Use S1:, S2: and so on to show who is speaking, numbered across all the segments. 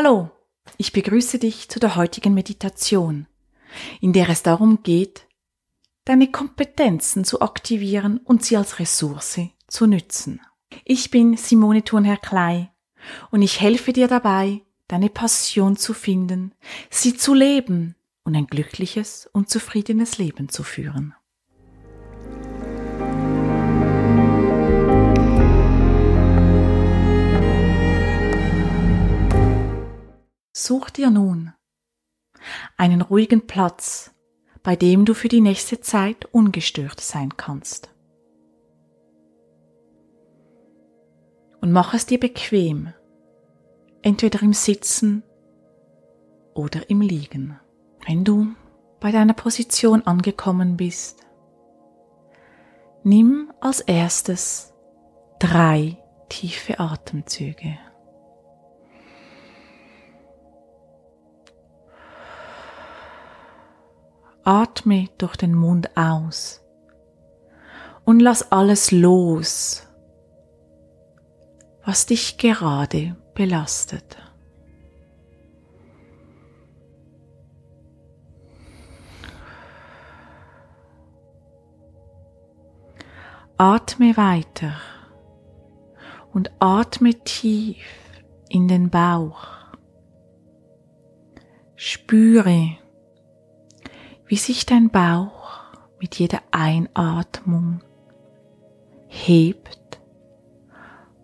S1: Hallo, ich begrüße dich zu der heutigen Meditation, in der es darum geht, deine Kompetenzen zu aktivieren und sie als Ressource zu nützen. Ich bin Simone Thurnherr Klei und ich helfe dir dabei, deine Passion zu finden, sie zu leben und ein glückliches und zufriedenes Leben zu führen. Such dir nun einen ruhigen Platz, bei dem du für die nächste Zeit ungestört sein kannst. Und mach es dir bequem, entweder im Sitzen oder im Liegen. Wenn du bei deiner Position angekommen bist, nimm als erstes drei tiefe Atemzüge. Atme durch den Mund aus und lass alles los, was dich gerade belastet. Atme weiter und atme tief in den Bauch. Spüre, wie sich dein Bauch mit jeder Einatmung hebt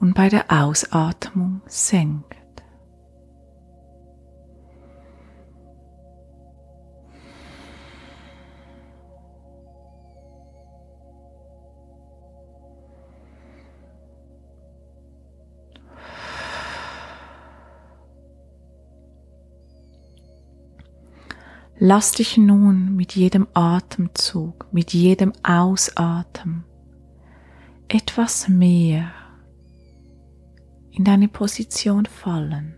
S1: und bei der Ausatmung senkt. Lass dich nun mit jedem Atemzug, mit jedem Ausatmen etwas mehr in deine Position fallen.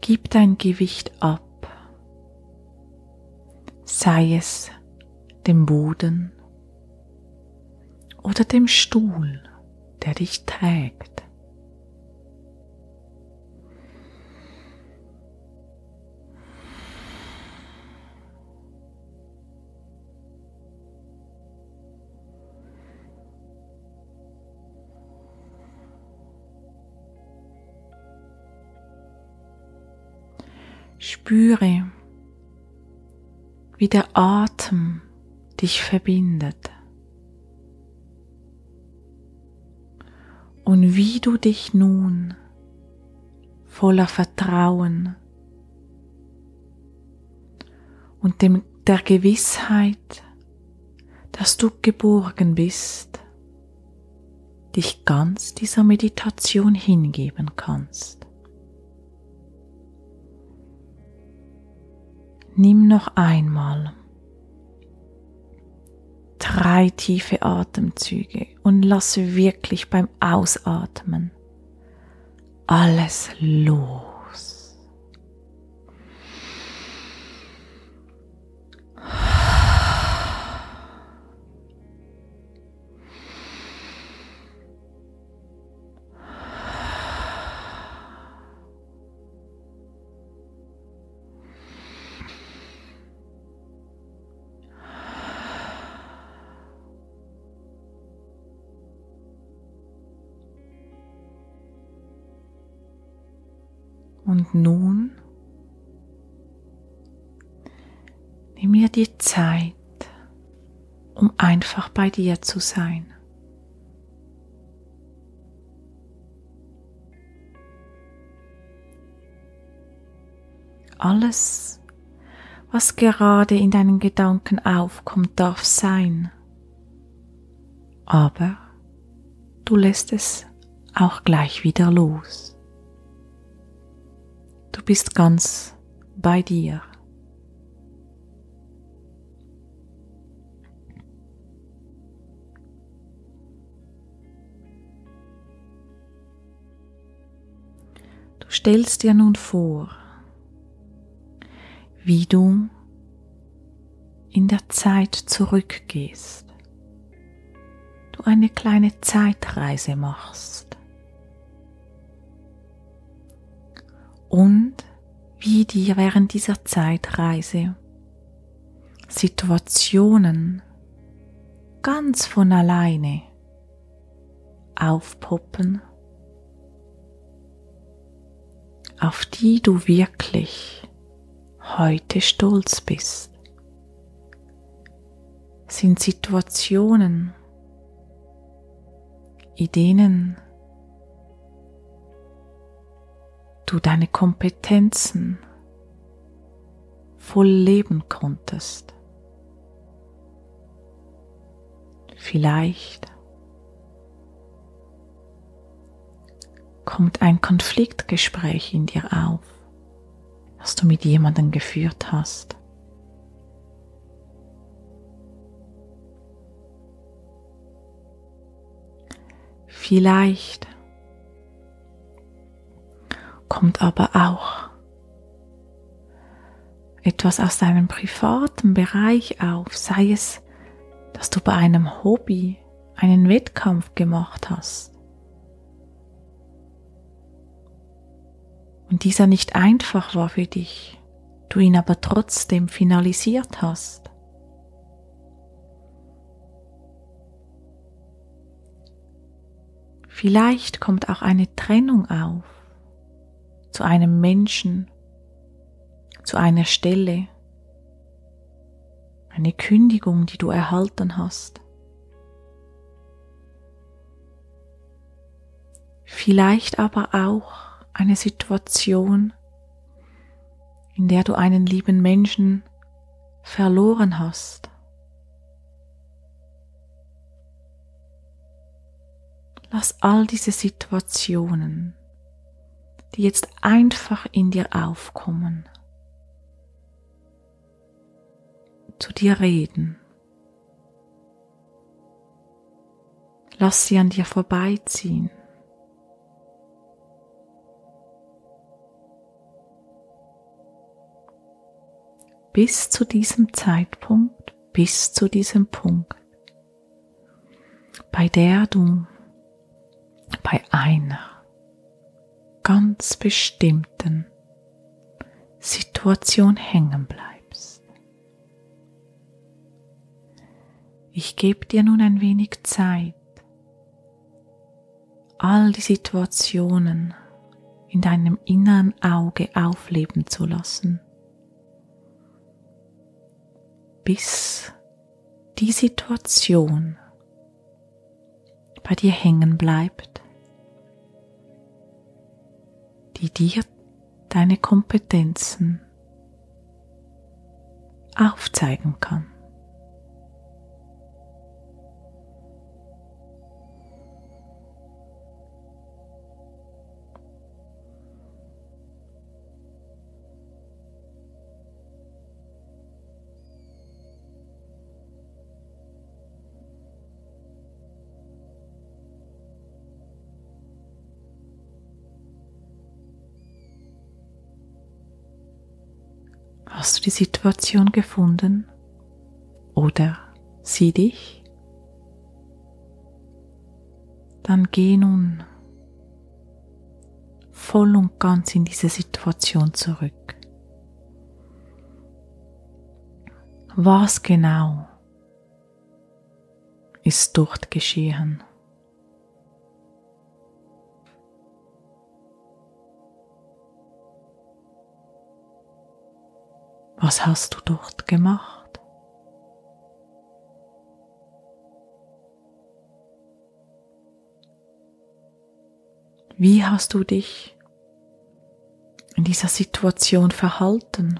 S1: Gib dein Gewicht ab, sei es dem Boden oder dem Stuhl, der dich trägt. Spüre, wie der Atem dich verbindet und wie du dich nun voller Vertrauen und dem, der Gewissheit, dass du geborgen bist, dich ganz dieser Meditation hingeben kannst. Nimm noch einmal drei tiefe Atemzüge und lasse wirklich beim Ausatmen alles los. Und nun nimm mir die Zeit, um einfach bei dir zu sein. Alles, was gerade in deinen Gedanken aufkommt, darf sein. Aber du lässt es auch gleich wieder los. Du bist ganz bei dir. Du stellst dir nun vor, wie du in der Zeit zurückgehst, du eine kleine Zeitreise machst wie dir während dieser Zeitreise Situationen ganz von alleine aufpoppen, auf die du wirklich heute stolz bist, sind Situationen, in denen du deine Kompetenzen voll leben konntest. Vielleicht kommt ein Konfliktgespräch in dir auf, das du mit jemandem geführt hast. Vielleicht kommt aber auch. Etwas aus deinem privaten Bereich auf, sei es dass du bei einem Hobby einen Wettkampf gemacht hast. Und dieser nicht einfach war für dich, du ihn aber trotzdem finalisiert hast. Vielleicht kommt auch eine Trennung auf zu einem Menschen, zu einer Stelle, eine Kündigung, die du erhalten hast. Vielleicht aber auch eine Situation, in der du einen lieben Menschen verloren hast. Lass all diese Situationen, die jetzt einfach in dir aufkommen, zu dir reden. Lass sie an dir vorbeiziehen. Bis zu diesem Zeitpunkt, bis zu diesem Punkt, bei der du bei einer ganz bestimmten Situation hängen bleibst. Ich gebe dir nun ein wenig Zeit, all die Situationen in deinem inneren Auge aufleben zu lassen, bis die Situation bei dir hängen bleibt, die dir deine Kompetenzen aufzeigen kann. Hast du die Situation gefunden? Oder sie dich? Dann geh nun voll und ganz in diese Situation zurück. Was genau ist dort geschehen? Was hast du dort gemacht? Wie hast du dich in dieser Situation verhalten?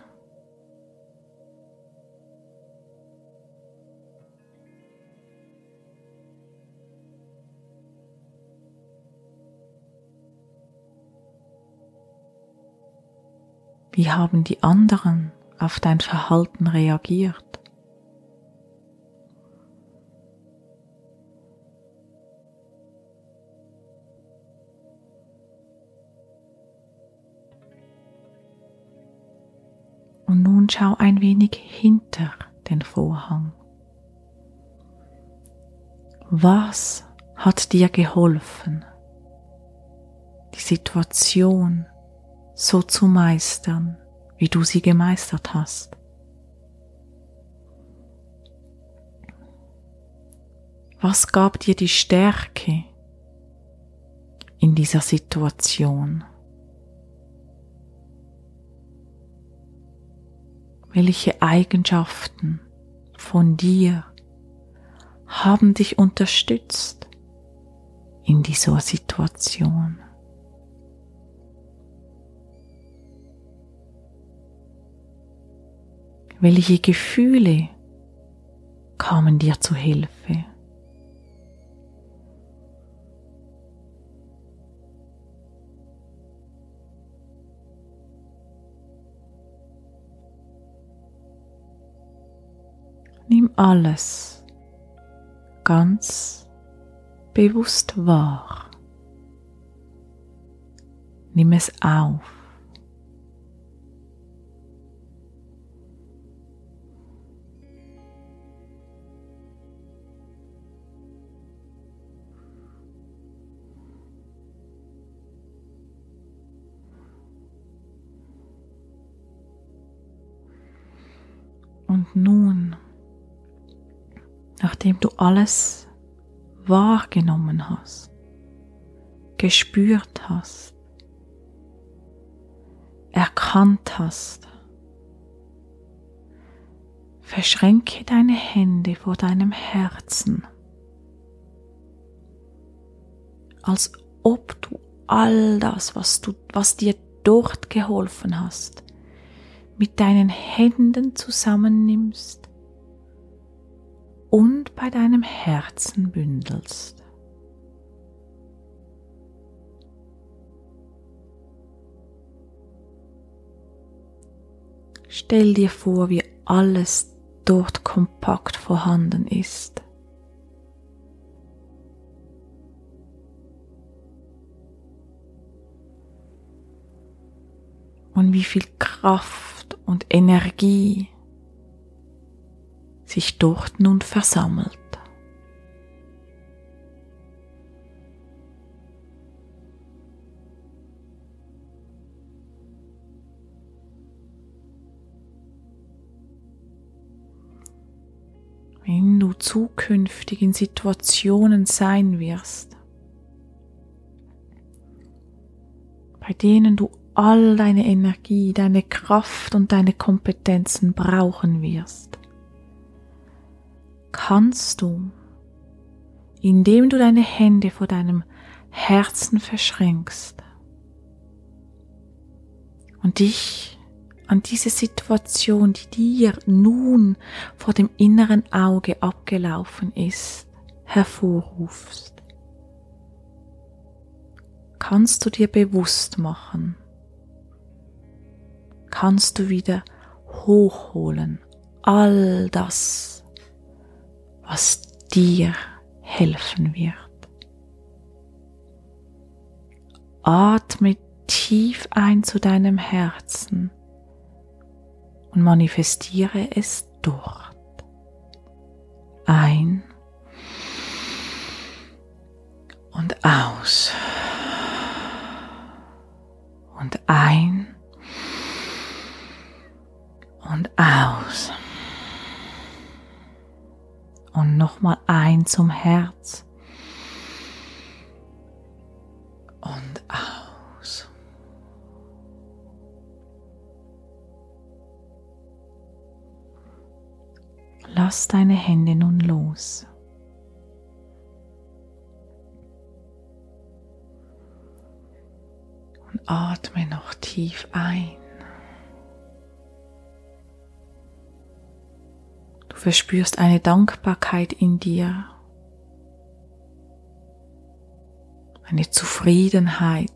S1: Wie haben die anderen auf dein Verhalten reagiert. Und nun schau ein wenig hinter den Vorhang. Was hat dir geholfen, die Situation so zu meistern, wie du sie gemeistert hast. Was gab dir die Stärke in dieser Situation? Welche Eigenschaften von dir haben dich unterstützt in dieser Situation? Welche Gefühle kamen dir zu Hilfe? Nimm alles ganz bewusst wahr. Nimm es auf. Und nun nachdem du alles wahrgenommen hast, gespürt hast, erkannt hast, verschränke deine Hände vor deinem Herzen, als ob du all das, was du, was dir dort geholfen hast, mit deinen Händen zusammennimmst und bei deinem Herzen bündelst. Stell dir vor, wie alles dort kompakt vorhanden ist. Und wie viel Kraft und Energie sich dort nun versammelt. Wenn du zukünftig in Situationen sein wirst, bei denen du all deine Energie, deine Kraft und deine Kompetenzen brauchen wirst, kannst du, indem du deine Hände vor deinem Herzen verschränkst und dich an diese Situation, die dir nun vor dem inneren Auge abgelaufen ist, hervorrufst, kannst du dir bewusst machen, kannst du wieder hochholen all das, was dir helfen wird. Atme tief ein zu deinem Herzen und manifestiere es dort. Ein und aus. Und ein und nochmal ein zum Herz und aus. Lass deine Hände nun los. Und atme noch tief ein. Verspürst eine Dankbarkeit in dir, eine Zufriedenheit.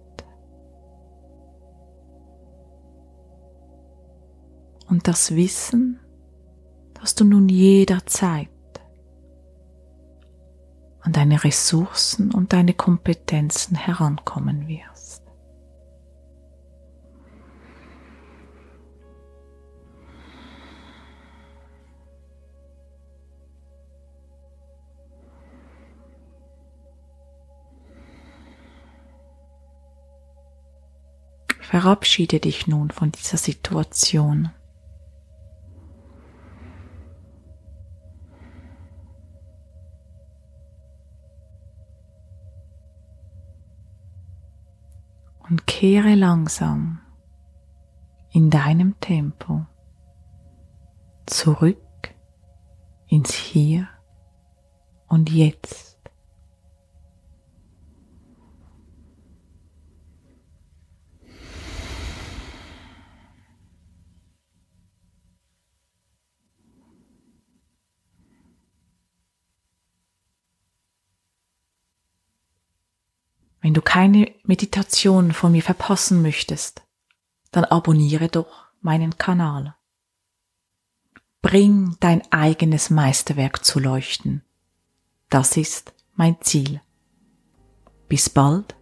S1: Und das Wissen, dass du nun jederzeit an deine Ressourcen und deine Kompetenzen herankommen wirst. Verabschiede dich nun von dieser Situation. Und kehre langsam in deinem Tempo zurück ins Hier und Jetzt. Wenn du keine Meditation von mir verpassen möchtest, dann abonniere doch meinen Kanal. Bring dein eigenes Meisterwerk zu leuchten. Das ist mein Ziel. Bis bald,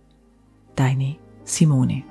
S1: deine Simone.